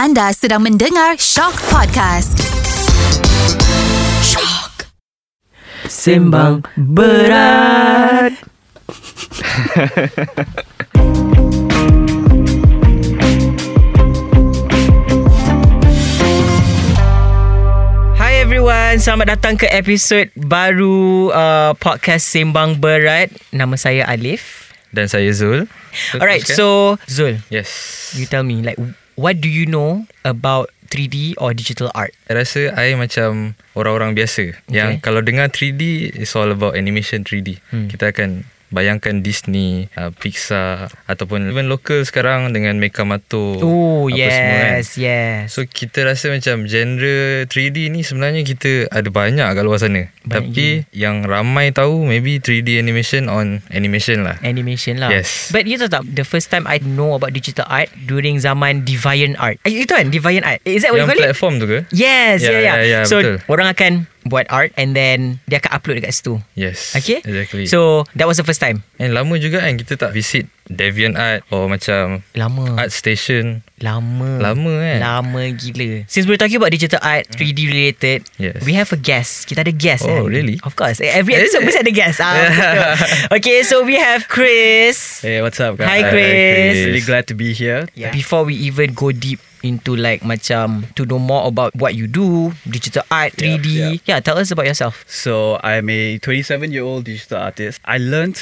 Anda sedang mendengar Shock Podcast. Shock. Sembang berat. Hi everyone, selamat datang ke episod baru uh, podcast Sembang Berat. Nama saya Alif. Dan saya Zul. Alright, so Zul, Yes. you tell me like what do you know about 3D or digital art? Saya rasa I macam orang-orang biasa. Okay. Yang kalau dengar 3D, it's all about animation 3D. Hmm. Kita akan bayangkan Disney, uh, Pixar ataupun even local sekarang dengan Mekamato. Oh, apa semua kan. yes, yes. So kita rasa macam genre 3D ni sebenarnya kita ada banyak kat luar sana. Banyak Tapi yang ramai tahu maybe 3D animation on animation lah. Animation lah Yes. But you tahu tak The first time I know about digital art During zaman Deviant Art Eh, Itu kan Deviant Art Is that what yang you call it? platform tu ke? Yes Ya, yeah, yeah. ya, ya, So betul. orang akan Buat art And then Dia akan upload dekat situ Yes. Okay Exactly. So that was the first time And lama juga kan kita tak visit DeviantArt or macam Lama Art Station. Lama Lama kan? Lama gila Since we're talking about digital art 3D related Yes. We have a guest Kita ada guest Oh, kan? really? Of course Every episode mesti ada guest ah, Yeah. Okay so we have Chris Hey, what's up, guys? Hi Hi, Chris Chris. Really glad to be here. Yeah. Before we even go deep into like macam to know more about what you do, digital art, 3D. Yeah, yeah. tell us about yourself. So, I'm a 27 year old digital artist. I learned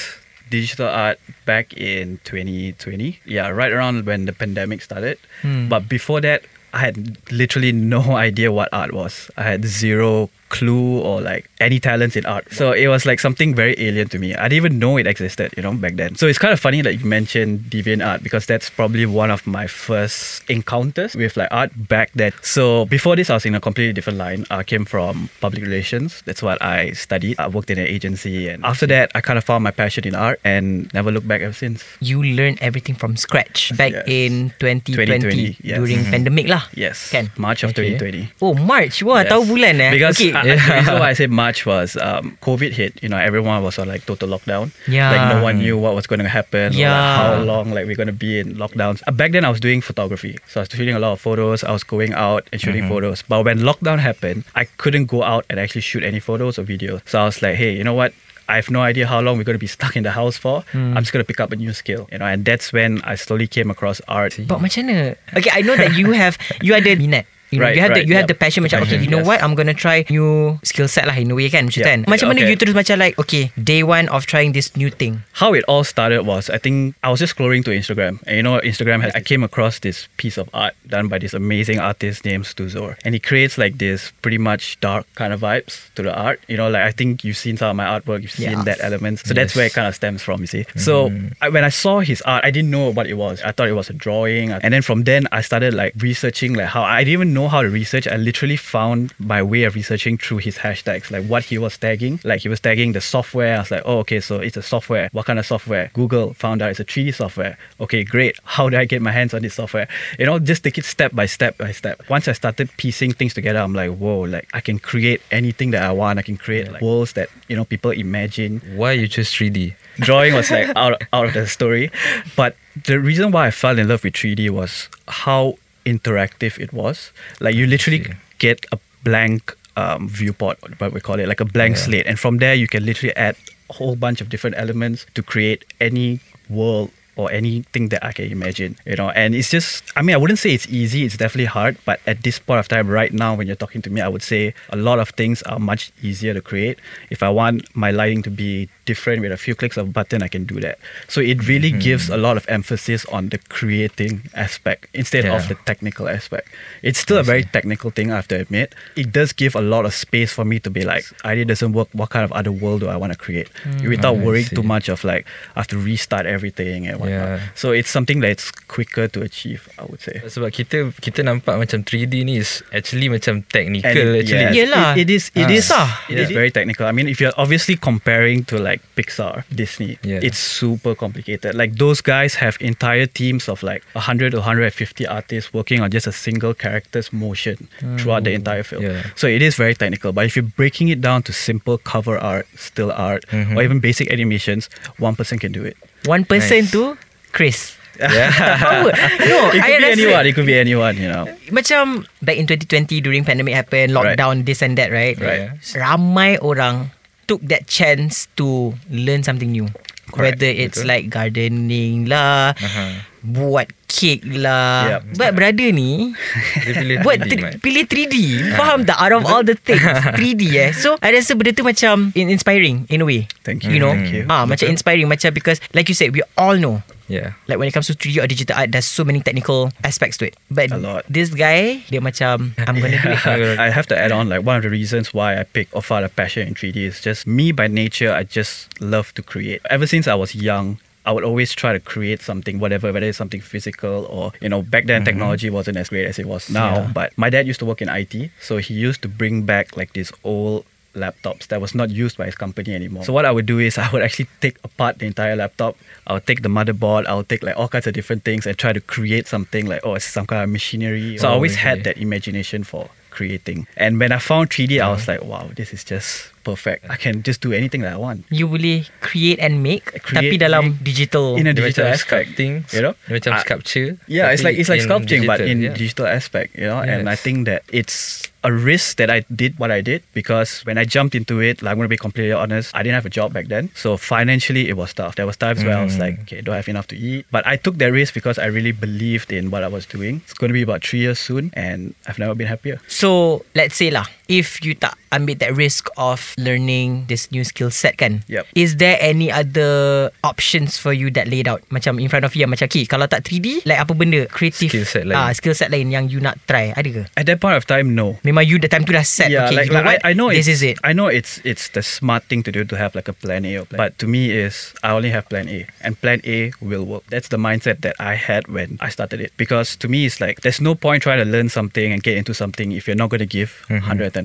digital art back in 2020. Yeah, right around when the pandemic started. Hmm. But before that, I had literally no idea what art was. I had zero clue or like any talents in art. So it was like something very alien to me. I didn't even know it existed, you know, back then. So it's kind of funny that you mentioned deviant art because that's probably one of my first encounters with like art back then. So before this, I was in a completely different line. I came from public relations. That's what I studied. I worked in an agency, and after that, I kind of found my passion in art and never looked back ever since. You learned everything from scratch back Yes. in 2020, 2020, yes. during pandemic lah. Yes? March of Okay. 2020. Oh March, wah Yes. tahu bulan eh. Because okay. uh, the reason why I say March was um, COVID hit. You know, everyone was on like total lockdown. Yeah. Like no one knew what was going to happen. Or Yeah. like how long like we're going to be in lockdowns. Uh, back then, I was doing photography, so I was shooting a lot of photos. I was going out and shooting photos. But when lockdown happened, I couldn't go out and actually shoot any photos or videos. So I was like, hey, you know what? I have no idea how long we're going to be stuck in the house for. I'm just going to pick up a new skill, you know. And that's when I slowly came across art. But macam mana? Okay, I know that you have you ada minat. You know, Right, you have the you yep. the passion macam okay, you know yes. what? I'm gonna try new skill set lah in a way kan macam Yeah, kan. Macam mana okay. you terus macam like okay, day one of trying this new thing. how it all started was I think I was just scrolling to Instagram, and you know Instagram has I came across this piece of art done by this amazing artist named Stuzor, and he creates like this pretty much dark kind of vibes to the art. You know, like I think you've seen some of my artwork, you've seen Yes. that element, so that's where it kind of stems from. You see, so Mm. I, when I saw his art, I didn't know what it was. I thought it was a drawing, and then from then I started like researching like how I didn't even know how to research. I literally found my way of researching through his hashtags, like what he was tagging. Like he was tagging the software. I was like, oh, okay, so it's a software. What kind of software? Google found out it's a 3D software. Okay, great. How do I get my hands on this software? You know, just take it step by step by step. Once I started piecing things together, I'm like, whoa, like I can create anything that I want. I can create like worlds that you know people imagine Why you choose 3D? drawing was like out out of the story. But the reason why I fell in love with 3D was how interactive it was. Like you literally get a blank um, viewport, what we call it, like a blank Yeah. slate, and from there you can literally add a whole bunch of different elements to create any world or anything that I can imagine, you know. And it's just, I mean, I wouldn't say it's easy. It's definitely hard. But at this point of time, right now, when you're talking to me, I would say a lot of things are much easier to create. If I want my lighting to be different with a few clicks of a button, I can do that. So it really mm-hmm. gives a lot of emphasis on the creating aspect instead of the technical aspect. It's still a very technical thing, I have to admit. It does give a lot of space for me to be like, idea doesn't work. What kind of other world do I want to create? Mm. Without I worrying too much of like, I have to restart everything and whatnot. Yeah. So it's something that's quicker to achieve, I would say. Sebab kita kita nampak macam 3D ni is actually macam technical it- actually. yes, Yelah. it, it is it Ah. is Susah. it is very technical. I mean, if you're obviously comparing to like Pixar, Disney, Yeah. it's super complicated. Like those guys have entire teams of like 100 or 150 artists working on just a single character's motion throughout the entire film. Yeah. So it is very technical. But if you're breaking it down to simple cover art, still art, Mhm. or even basic animations, one person can do it. One person Nice. tu Chris. Yeah. No, It I could be rasa anyone. It could be anyone. You know. macam back in 2020 during pandemic happen, lockdown, this and that, right? Right. Ramai orang took that chance to learn something new. Correct. Whether it's Betul. like gardening lah, Aha. buat cake lah. Yep. But brother ni Dia pilih buat 3D, tri- Mat. pilih 3D. Faham tak? Out of all the things, 3D eh. So, I rasa benda tu macam in- inspiring in a way. Thank You you. know? Thank you. Ah, macam inspiring macam because like you said, we all know Yeah. Like when it comes to 3D or digital art There's so many technical aspects to it But A lot. this guy Dia macam I'm gonna do it I have to add on like one of the reasons why I picked or found a passion in 3D is just me by nature. I just love to create. Ever since I was young. I would always try to create something, whatever, whether it's something physical or, you know, back then mm-hmm. technology wasn't as great as it was now. Yeah. But my dad used to work in IT, so he used to bring back like these old laptops that was not used by his company anymore. So what I would do is I would actually take apart the entire laptop. I would take the motherboard. I would take like all kinds of different things and try to create something like oh, it's some kind of machinery. So I Oh, always had that imagination for creating. And when I found 3D, I was like, wow, this is just perfect. I can just do anything that I want. You boleh create and make Tapi dalam make digital In a digital macam aspect, sculpting, you know? Dia macam I- sculpture. Yeah, it's like it's like in sculpting, but in yeah. digital aspect, you know. And I think that it's a risk that I did what I did because when I jumped into it, like I'm gonna be completely honest, I didn't have a job back then, so financially it was tough. There was times where I was Mm. like, okay, do I have enough to eat? But I took that risk because I really believed in what I was doing. It's gonna be about three years soon, and I've never been happier. So let's say lah If you tak ambil that risk Of learning This new skill set kan Yep. Is there any other Options for you That laid out Macam in front of you Macam okay Kalau tak 3D Like apa benda Creative Skill set lain. ah, Skill set lain Yang you nak try Ada ke? At that point of time, no. Memang you the time tu dah set yeah, Okay like, you know like what I, I know This it's, is it I know it's it's the smart thing to do to have like a plan A or plan. But to me is I only have plan A and plan A will work. That's the mindset that I had when I started it. Because to me it's like there's no point trying to learn something and get into something if you're not going to give 110%.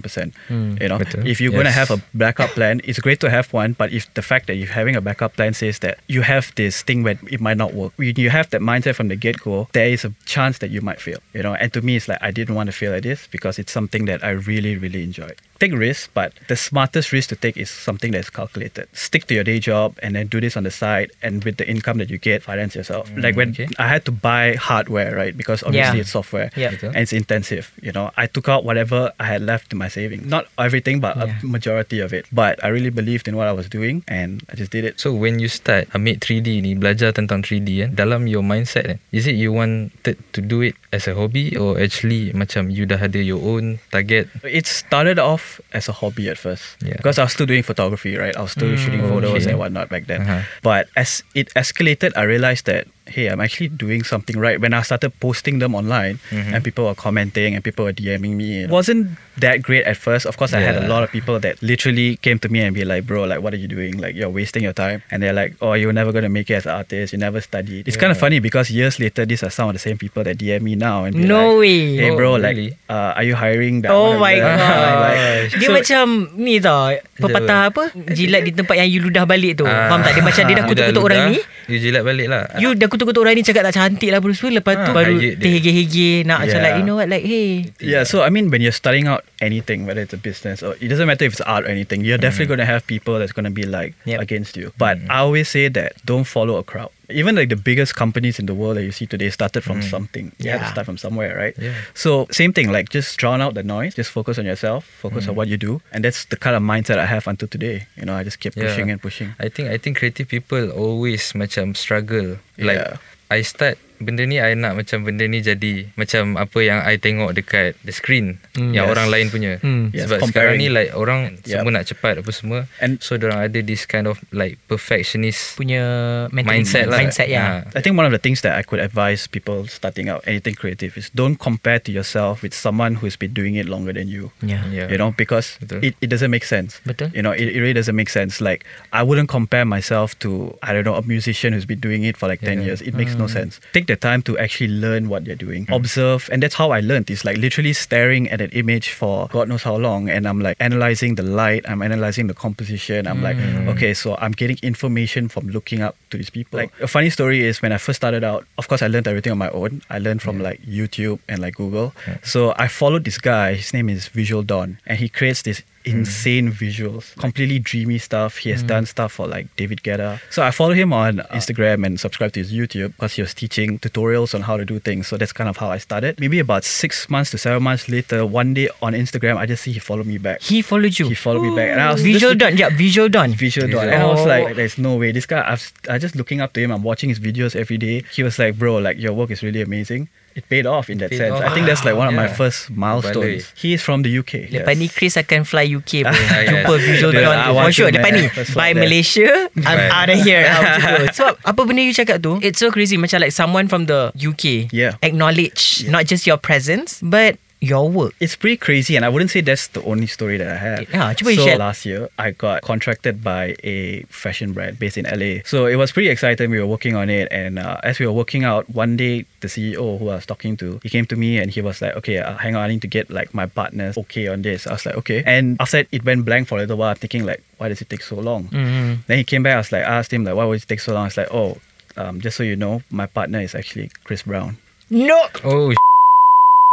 Hmm, you know, Betul. if you're going to have a backup plan, it's great to have one. But if the fact that you're having a backup plan says that you have this thing where it might not work, when you have that mindset from the get go, there is a chance that you might fail. You know, and to me, it's like I didn't want to fail at this because it's something that I really, really enjoyed. Take risks, but the smartest risk to take is something that's calculated. Stick to your day job and then do this on the side, and with the income that you get, finance yourself. Mm, like when okay. I had to buy hardware, right? Because obviously Yeah. it's software Yeah. And it's intensive. You know, I took out whatever I had left in my savings, Not everything, but Yeah. a majority of it. But I really believed in what I was doing, and I just did it. So when you start ambil 3D ni belajar tentang 3D kan eh, dalam your mindset kan is it you wanted to do it as a hobby or actually macam you dah ada your own target It started off as a hobby at first Yeah. because I was still doing photography, right? I was still shooting photos okay. and whatnot back then. Uh-huh. But as it escalated, I realized that hey, I'm actually doing something right. When I started posting them online Mhm. and people were commenting and people were DMing me, it wasn't that great at first. Of course, I had a lot of people that literally came to me and be like, bro, like, what are you doing? Like, you're wasting your time. And they're like, oh, you're never going to make it as an artist. You never studied. It's kind of funny because years later, these are some of the same people that DM me now and be No like, way. Hey, Oh, bro, like, really? uh, are you hiring that Oh my god Like, Dia so- macam Ni tau Pepatah apa Jilat di tempat yang you ludah balik tu Ah. Faham tak Dia macam dia dah You kutuk-kutuk orang ni You jilat balik lah You dah kutuk-kutuk orang ni Cakap tak cantik lah Bro semua Lepas tu Ah, baru. Terhege-hege Nak macam Yeah. like You know what like Hey Yeah, so I mean, when you're starting out anything, whether it's a business or it doesn't matter if it's art or anything, you're definitely going to have people that's going to be like Yep. against you. But I always say that don't follow a crowd. Even like the biggest companies in the world that you see today started from mm. something. You had to Yeah. start from somewhere, right? Yeah. So same thing, like just drown out the noise, just focus on yourself, focus on mm. what you do, and that's the kind of mindset I have until today. You know, I just keep Yeah. pushing and pushing. I think I think creative people always macam struggle. Like Yeah. I start benda ni I nak macam benda ni jadi macam apa yang I tengok dekat the screen Mm. yang Yes. orang lain punya. Mm. Yes, Sebab sekarang comparing. ni like orang Yep. semua nak cepat apa semua. And- so orang ada this kind of like perfectionist Punya mentality, mindset lah. Mindset ya Ha. I think one of the things that I could advise people starting out anything creative is don't compare to yourself with someone who's been doing it longer than you. Ya Yeah. You know, because Betul. it, it doesn't make sense. Betul. You know, it, it really doesn't make sense. Like, I wouldn't compare myself to, I don't know, a musician who's been doing it for like 10 Yeah. years. It makes no sense. Take the time to actually learn what you're doing, hmm. observe. And that's how I learned. It's like literally staring at an image for God knows how long. And I'm like analyzing the light, I'm analyzing the composition. I'm like, hmm. okay, so I'm getting information from looking up to these people. Like, a funny story is when I first started out, of course, I learned everything on my own. I learned from like YouTube and like Google. So I followed this guy. His name is Visual Dawn, and he creates this Mm. insane visuals, completely dreamy stuff. He has mm. done stuff for like David Guetta. So I follow him on ah. Instagram and subscribe to his YouTube because he was teaching tutorials on how to do things. So that's kind of how I started. Maybe about six months to seven months later, one day on Instagram, I just see he followed me back. He followed you. He followed me back, and I was Visual done. Yeah, visual done. visual done. And I was like, there's no way. This guy, I've, I just looking up to him. I'm watching his videos every day. He was like, bro, like your work is really amazing. It paid off in that sense. off. I think that's like one of my Yeah. first milestones. He is from the UK. Lepas ni Chris akan fly UK pun. Ah, Jumpa yes. visual Yeah, dawn For sure. Lepas ni, by there. Malaysia, I'm Right. out of here. Ah. Sebab apa benda you cakap tu, it's so crazy. Macam like someone from the UK Yeah. acknowledge not just your presence, but your work. It's pretty crazy, and I wouldn't say that's the only story that I had. Yeah, cuba so share. last year, I got contracted by a fashion brand based in LA. So it was pretty exciting. We were working on it, and uh, as we were working out, one day the CEO who I was talking to, he came to me and he was like, "Okay, uh, hang on, I need to get like my partners okay on this." I was like, "Okay," and after that, it went blank for a little while. I'm thinking like, why does it take so long? Mm-hmm. Then he came back. I was like, I asked him like, why would it take so long? I was like, oh. Um, just so you know, my partner is actually Chris Brown. No, Oh,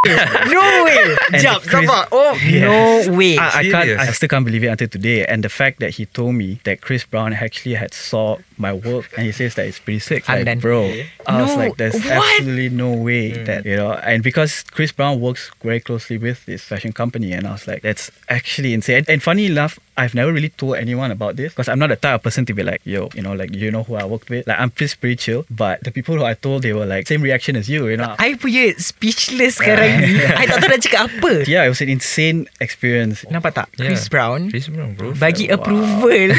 no way. Jump, Chris- sabar. Oh, Yes. no way. I, I can't. I still can't believe it until today. And the fact that he told me that Chris Brown actually had saw my work, and he says that it's pretty sick. I'm like, done. bro, I was like, there's what? absolutely no way mm. that you know. And because Chris Brown works very closely with this fashion company, and I was like, that's actually insane. And funny enough, I've never really told anyone about this because I'm not the type of person to be like, yo, you know, like you know who I worked with. Like I'm just pretty chill. But the people who I told, they were like same reaction as you. You know. I punya speechless sekarang ni. I tak tahu nak cakap apa. yeah, it was an insane experience. Nampak tak? Chris Brown Chris Brown, bro. bagi Wow. approval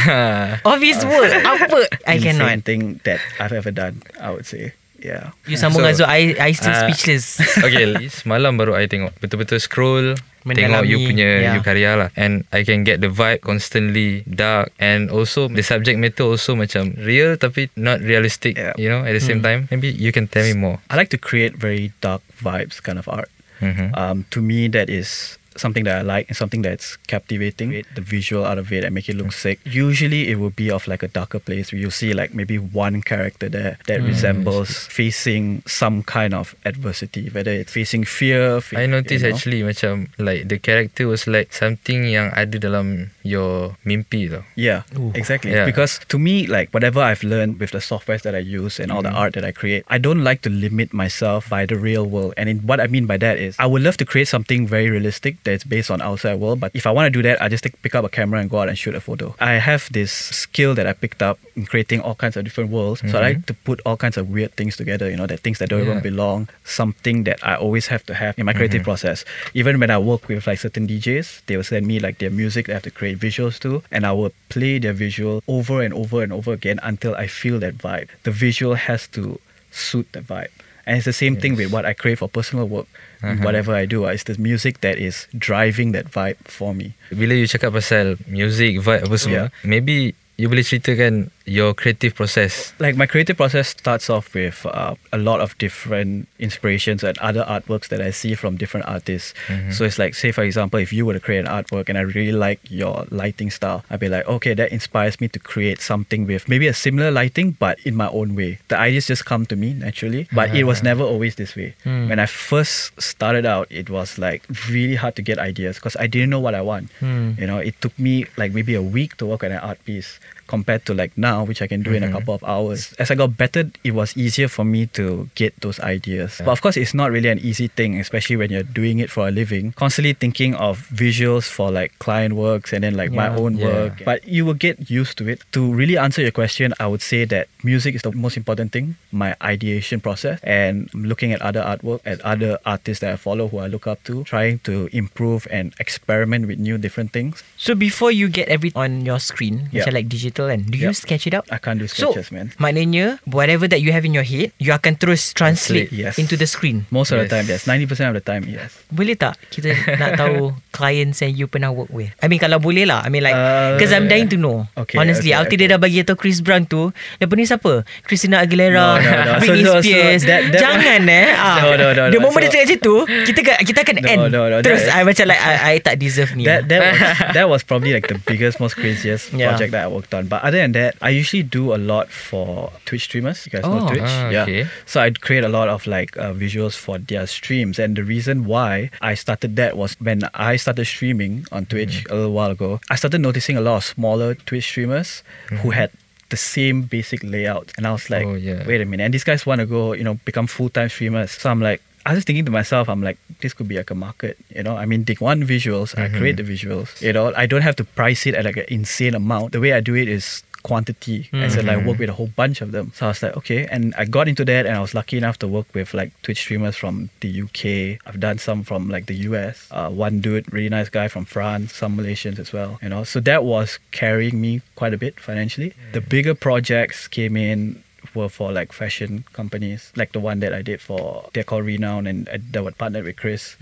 of his work. Apa? I insane cannot. thing that I've ever done. I would say, yeah. You sambung So, Azul I, I still ah, speechless okay, semalam baru I tengok betul-betul scroll tengok you Mendalami, punya yeah. you karya lah and I can get the vibe constantly dark and also the subject matter also macam real tapi not realistic Yeah. you know at the same time maybe you can tell me more I like to create very dark vibes kind of art. Mhm. Um, to me, that is something that I like and something that's captivating. The visual out of it and make it look sick. Usually, it will be of like a darker place where you see like maybe one character there that mm. resembles facing some kind of adversity, whether it's facing fear. fe- I noticed you know. actually macam like the character was like something yang ada dalam your mimpi tau. Yeah, exactly. Yeah. Because to me, like whatever I've learned with the softwares that I use and all the mm. art that I create, I don't like to limit myself by the real world. And in, what I mean by that is, I would love to create something very realistic that's based on outside world. But if I want to do that, I just take, pick up a camera and go out and shoot a photo. I have this skill that I picked up in creating all kinds of different worlds. So I mm-hmm. like to put all kinds of weird things together. You know, that things that don't even belong. Something that I always have to have in my creative mm-hmm. process. Even when I work with like certain DJs, they will send me like their music I have to create visuals to, and I will play their visual over and over and over again until I feel that vibe. The visual has to suit the vibe. And it's the same thing with what I create for personal work. Uh-huh. Whatever I do, it's the music that is driving that vibe for me. Bila you cakap pasal music, vibe apa semua, Yeah. maybe you boleh ceritakan your creative process. like my creative process starts off with uh, a lot of different inspirations and other artworks that I see from different artists. Mm-hmm. So it's like, say for example, if you were to create an artwork and I really like your lighting style, I'd be like, okay, that inspires me to create something with maybe a similar lighting, but in my own way. The ideas just come to me naturally, but it was never always this way. Hmm. When I first started out, it was like really hard to get ideas because I didn't know what I want. Hmm. You know, it took me like maybe a week to work on an art piece compared to like now, which I can do in a mm-hmm. couple of hours. As I got better, it was easier for me to get those ideas. But of course, it's not really an easy thing, especially when you're doing it for a living. Constantly thinking of visuals for like client works and then like my own Yeah. work. But you will get used to it. To really answer your question, I would say that music is the most important thing, my ideation process, and looking at other artwork, at other artists that I follow who I look up to, trying to improve and experiment with new different things. So before you get everything on your screen Yeah. Macam like digital kan Do you Yeah. sketch it out? I can't do So sketches, man. maknanya Whatever that you have in your head You akan terus translate Yes. Into the screen Most of the Yes. time, yes. 90% of the time, yes. Boleh tak kita nak tahu clients yang you pernah work with? I mean kalau boleh lah. I mean like Uh, because I'm dying to know. okay, Honestly, okay, Alti okay. dia dah bagi tahu Chris Brown tu. Lepas ni siapa? Christina Aguilera, No, no, no. Britney So- so- so Spears. that- that Jangan eh. Ah. No, no, no, The no. moment So- dia cakap situ, kita kita akan No, end. no, no, Terus that- I macam like I, I tak deserve ni. That that was, that was probably like the biggest, most craziest Yeah. project that I worked on. But other than that, I I usually do a lot for Twitch streamers. You guys know Oh. Twitch, Ah, yeah. okay. So I'd create a lot of like uh, visuals for their streams, and the reason why I started that was when I started streaming on Twitch Mm-hmm. a little while ago. I started noticing a lot of smaller Twitch streamers who had the same basic layout, and I was like, Mm-hmm. Oh, yeah. wait a minute, and these guys want to go, you know, become full time streamers. So I'm like. I was just thinking to myself, I'm like, this could be like a market, you know. I mean, they want visuals, I create the mm-hmm. visuals, you know. I don't have to price it at like an insane amount. The way I do it is quantity. I said like work mm-hmm. with a whole bunch of them. So I was like, okay. And I got into that and I was lucky enough to work with like Twitch streamers from the UK. I've done some from like the US. Uh, one dude, really nice guy from France, some Malaysians as well. You know, so that was carrying me quite a bit financially. The mm. bigger projects came in were for like fashion companies, like the one that I did for they're called Renown and uh, that was partnered with Chris.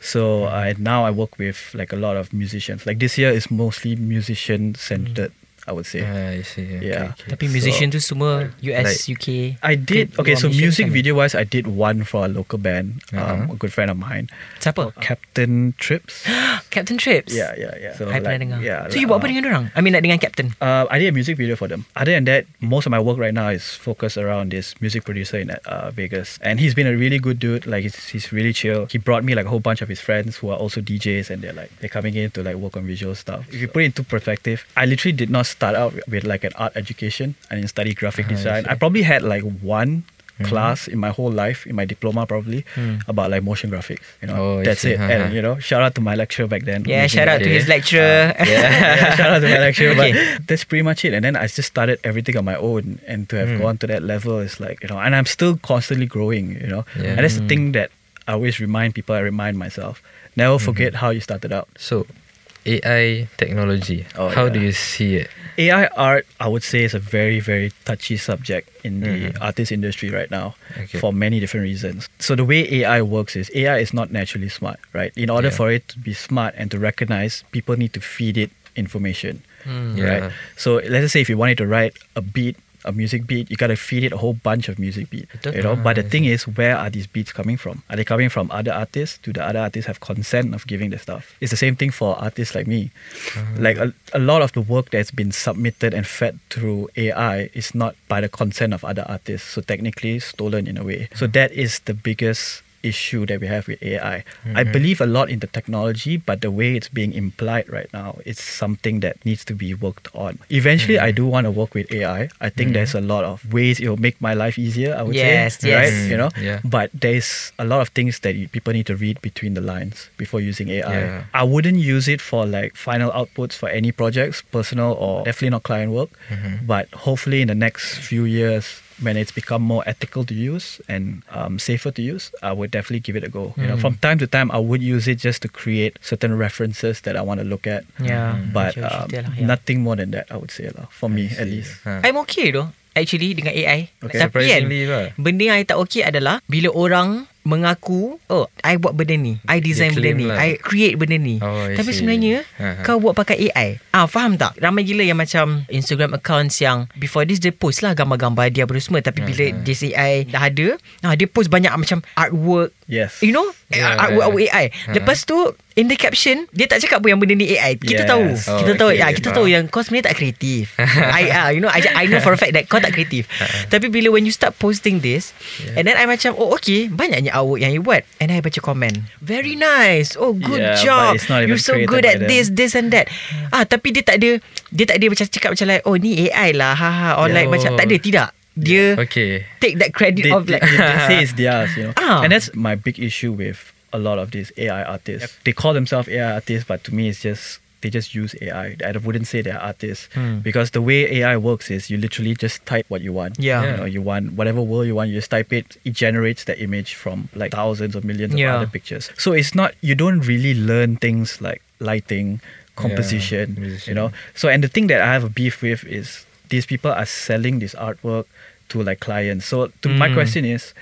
So uh, and now I work with like a lot of musicians. Like this year is mostly musician centered, I would say. Ah, I see. Okay, Yeah. okay. Tapi musician tu semua US, Like- UK. I did okay. So music sana? video wise, I did one for a local band, um, Uh-huh. a good friend of mine, Siapa? Captain Trips. Captain Trips. yeah, yeah, yeah. So I pernah like, dengar. Yeah. so you buat apa uh, dengan orang? I mean like dengan Captain. Uh, I did a music video for them. Other than that, most of my work right now is focused around this music producer in uh, Vegas, and he's been a really good dude. Like he's, he's really chill. He brought me like a whole bunch of his friends who are also DJs, and they're like they're coming in to like work on visual stuff. If you put it into perspective, I literally did not start out with like an art education. I didn't study graphic Ah, I design. see. I probably had like one. Mm-hmm. Class in my whole life, in my diploma probably, hmm. about like motion graphics. You know, Oh, that's it. Ha, And you know, shout out to my lecturer back then. Yeah, shout out to his lecturer. Uh, yeah, shout out to my lecturer. Okay. But that's pretty much it. And then I just started everything on my own, and to have hmm. gone to that level is like you know, and I'm still constantly growing. You know, Yeah. and that's the hmm. thing that I always remind people. I remind myself: never forget how you started out. So, AI technology. Oh, how yeah. do you see it? AI art, I would say, is a very, very touchy subject in the Mhm. artist industry right now Okay. for many different reasons. So, the way AI works is AI is not naturally smart, right? In order Yeah. for it to be smart and to recognize, people need to feed it information, Yeah. right? So, let's say if you wanted to write a beat, a music beat, you gotta feed it a whole bunch of music beat. You know, but the Ah, thing is, where are these beats coming from? Are they coming from other artists? Do the other artists have consent of giving the stuff? It's the same thing for artists like me. Like a, a lot of the work that's been submitted and fed through AI is not by the consent of other artists, so technically stolen in a way. So that is the biggest issue that we have with AI. I mm-hmm. believe a lot in the technology, but the way it's being implied right now is something that needs to be worked on. Eventually, I mm-hmm. do want to work with AI. I think mm-hmm. there's a lot of ways it will make my life easier. I would Yes, say, yes. right? You know, Yeah. but there's a lot of things that you, people need to read between the lines before using AI. Yeah. I wouldn't use it for like final outputs for any projects, personal or definitely not client work. But hopefully, in the next few years, when it's become more ethical to use and um, safer to use, I would definitely give it a go. You know, from time to time, I would use it just to create certain references that I want to look at. Yeah. But um, cerita lah, ya. nothing more than that, I would say lah. For me, at least. Ha. I'm okay though Actually dengan AI Okay. Tapi kan Surprisingly lah. Benda yang I tak okay adalah Bila orang mengaku Oh I buat benda ni I design benda ni lah. I create benda ni Oh, Tapi see. sebenarnya ha. Kau buat pakai AI Ah Faham tak Ramai gila yang macam Instagram accounts yang Before this dia post lah Gambar-gambar dia apa semua Tapi bila Ha, this AI dah ada ah, Dia post banyak macam Artwork Yes. You know Yeah. Artwork artwork AI Ha. Lepas tu In the caption Dia tak cakap pun yang benda ni AI Kita Yes. tahu Oh, Kita tahu okay. ya, Kita Ah. tahu yang Kau sebenarnya tak kreatif I, ah, You know I, I know for a fact that Kau tak kreatif Tapi bila when you start posting this And then I macam Oh okay Banyaknya artwork yang you buat And I baca komen Very nice Oh good Yeah, job You're so good at this This and that Ah Tapi dia tak ada Dia tak ada macam cakap macam like Oh ni AI lah Haha Or like Yeah. macam Tak ada tidak Dia Okay. Take that credit they, of like they, they say it's theirs, you know. Ah. And that's my big issue with a lot of these AI artists. They call themselves AI artists, but to me, it's just they just use AI. I wouldn't say they're artists Hmm. because the way AI works is you literally just type what you want. Yeah. You know, you want whatever world you want, you just type it. It generates that image from like thousands or millions Yeah. of other pictures. So it's not you don't really learn things like lighting, composition, yeah, you know. So and the thing that I have a beef with is these people are selling this artwork to like clients. So to my Mm. question is,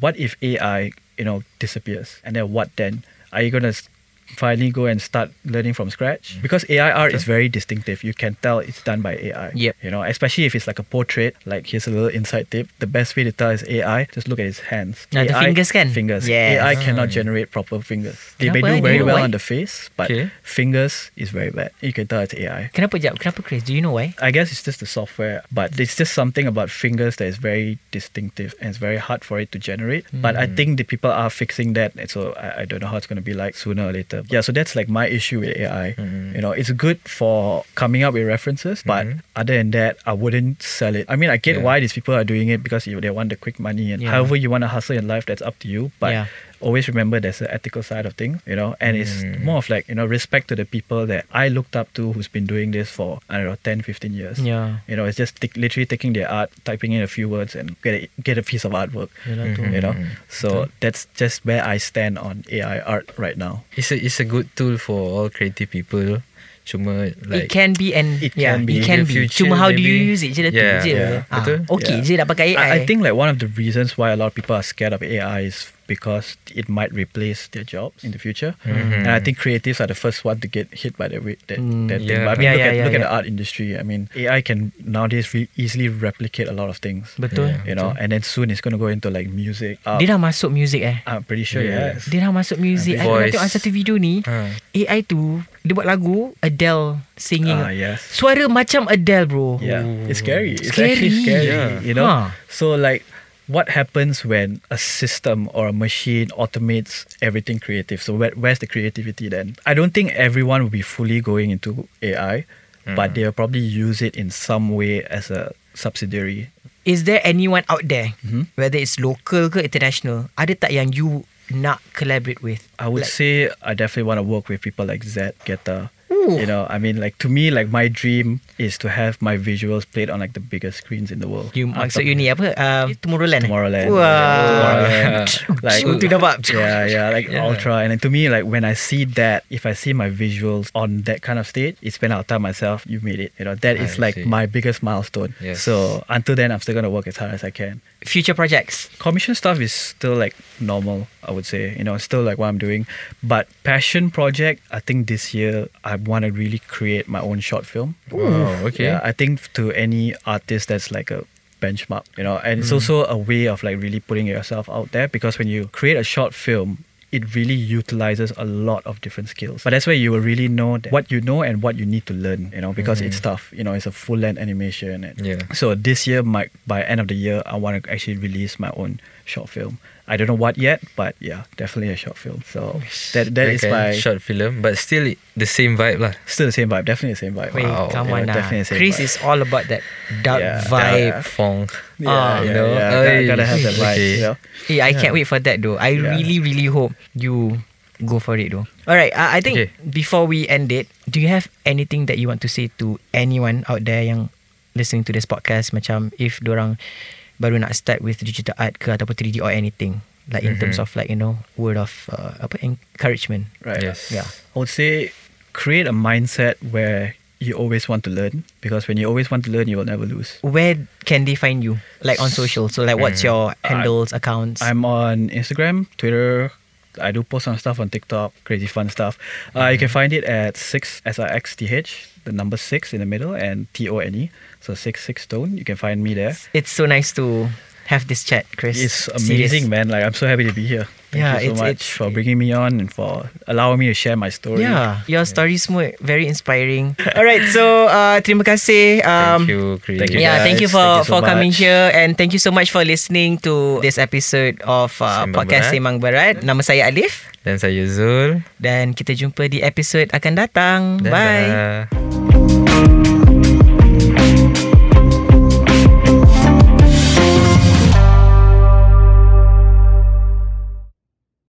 what if AI, you know, disappears, and then what then? Are you gonna s- finally go and start learning from scratch because AI art is very distinctive. You can tell it's done by AI. Yep. You know, especially if it's like a portrait. Like here's a little inside tip. The best way to tell is AI. Just look at his hands. Ah, the fingers can. Fingers. Yes. AI cannot generate proper fingers. They may do very well why? on the face, but Okay. fingers is very bad. You can tell it's AI. Kenapa jap? Kenapa Chris? Do you know why? I guess it's just the software, but it's just something about fingers that is very distinctive and it's very hard for it to generate. But I think the people are fixing that, and so I, I don't know how it's going to be like sooner or later. Yeah, so that's like my issue with AI. Mm-hmm. You know, it's good for coming up with references, but mm-hmm. other than that, I wouldn't sell it. I mean, I get Yeah. why these people are doing it because you- they want the quick money and Yeah. however you want to hustle in life, that's up to you. But Yeah. Always remember there's an ethical side of things, you know, and it's more of like, you know, respect to the people that I looked up to who's been doing this for, I don't know, 10, 15 years. Yeah. You know, it's just t- literally taking their art, typing in a few words and get a, get a piece of artwork. Yalah tu. You know, so that's just where I stand on AI art right now. It's a it's a good tool for all creative people. Cuma it can be and It yeah, can be. it can be. future, Cuma how do you use it je dah tu Yeah, je. yeah. Ah, Okay Yeah. je nak pakai AI. I, I think like one of the reasons why a lot of people are scared of AI is because it might replace their jobs in the future. And I think creatives are the first one to get hit by that, that, Mm. that thing. But I mean, Yeah, look yeah, at, yeah, look at the art industry. I mean, AI can nowadays re- easily replicate a lot of things. Betul. You know, and then soon it's going to go into like music. Uh, Dia dah masuk music eh. I'm pretty sure Yeah. yes. Dia dah masuk music. I Voice. tengok satu video ni. Ha. AI tu dia buat lagu Adele singing. Ah, yes. Suara macam Adele bro. Yeah, it's scary. It's Scary. actually scary. Yeah. You know. Huh. So like, what happens when a system or a machine automates everything creative? So where, where's the creativity then? I don't think everyone will be fully going into AI, but they'll probably use it in some way as a subsidiary. Is there anyone out there Mhm. whether it's local ke international ada tak yang you not collaborate with? I would Like- say I definitely want to work with people like Zedd, Guetta. Ooh. You know, I mean, like to me, like my dream is to have my visuals played on like the biggest screens in the world. You Uh, maksud you ni apa? Um, Tomorrowland. Tomorrowland. Wah. Tomorrowland. like Tu nampak. yeah, yeah, like Yeah. ultra. And then to me, like when I see that, if I see my visuals on that kind of stage, it's when I'll tell myself, "You made it." You know, that is I like see. my biggest milestone. Yes. So until then, I'm still gonna work as hard as I can. Future projects. Commission stuff is still like normal, I would say. You know, still like what I'm doing. But passion project, I think this year I want to really create my own short film. Wow, okay. Yeah, I think to any artist that's like a benchmark, you know, and it's mm. also a way of like really putting yourself out there because when you create a short film, it really utilizes a lot of different skills. But that's where you will really know that what you know and what you need to learn, you know, because it's mm. tough. You know, it's a full length animation. Yeah. So this year, my by end of the year, I want to actually release my own short film. I don't know what yet, but yeah, definitely a short film. So that that is Okay, my short film, but still the same vibe lah. still the same vibe. Definitely the same vibe. Wait, Wow. come Yeah, on definitely the same Chris vibe. is all about that dark Yeah, vibe. Dark funk. Yeah, Ah, yeah, you know? yeah. Oi. Gotta, gotta have that vibe. Okay. You know? Yeah, I can't wait for that though. I Yeah. really, really hope you go for it though. Alright, uh, I think Okay. before we end it, do you have anything that you want to say to anyone out there yang listening to this podcast macam if dorang baru nak start with digital art ke ataupun 3D or anything like in terms Mhm. of like you know word of uh, apa encouragement. Right. Yes. Yeah. I would say create a mindset where you always want to learn because when you always want to learn, you will never lose. Where can they find you? Like on social. So like what's Mhm. your handles, accounts? I'm on Instagram, Twitter. I do post some stuff on TikTok, crazy fun stuff. Uh, you can find it at six S I X T H, the number six in the middle, and T O N E. So six six stone. You can find me there. it's so nice to have this chat, Chris. It's Serious. amazing, man. Like I'm so happy to be here. Thank Yeah, you so it's- much it's- for bringing me on and for allowing me to share my story. Yeah, your story semua very inspiring. Alright, so uh, terima kasih. Um, Thank you, Chris. thank you, Yeah, guys. thank you for Thank you so for coming much. here and thank you so much for listening to this episode of uh, Sembang podcast Berat. Sembang Berat. Nama saya Alif Dan saya Zul. dan kita jumpa di episod akan datang. Bye. Dadah.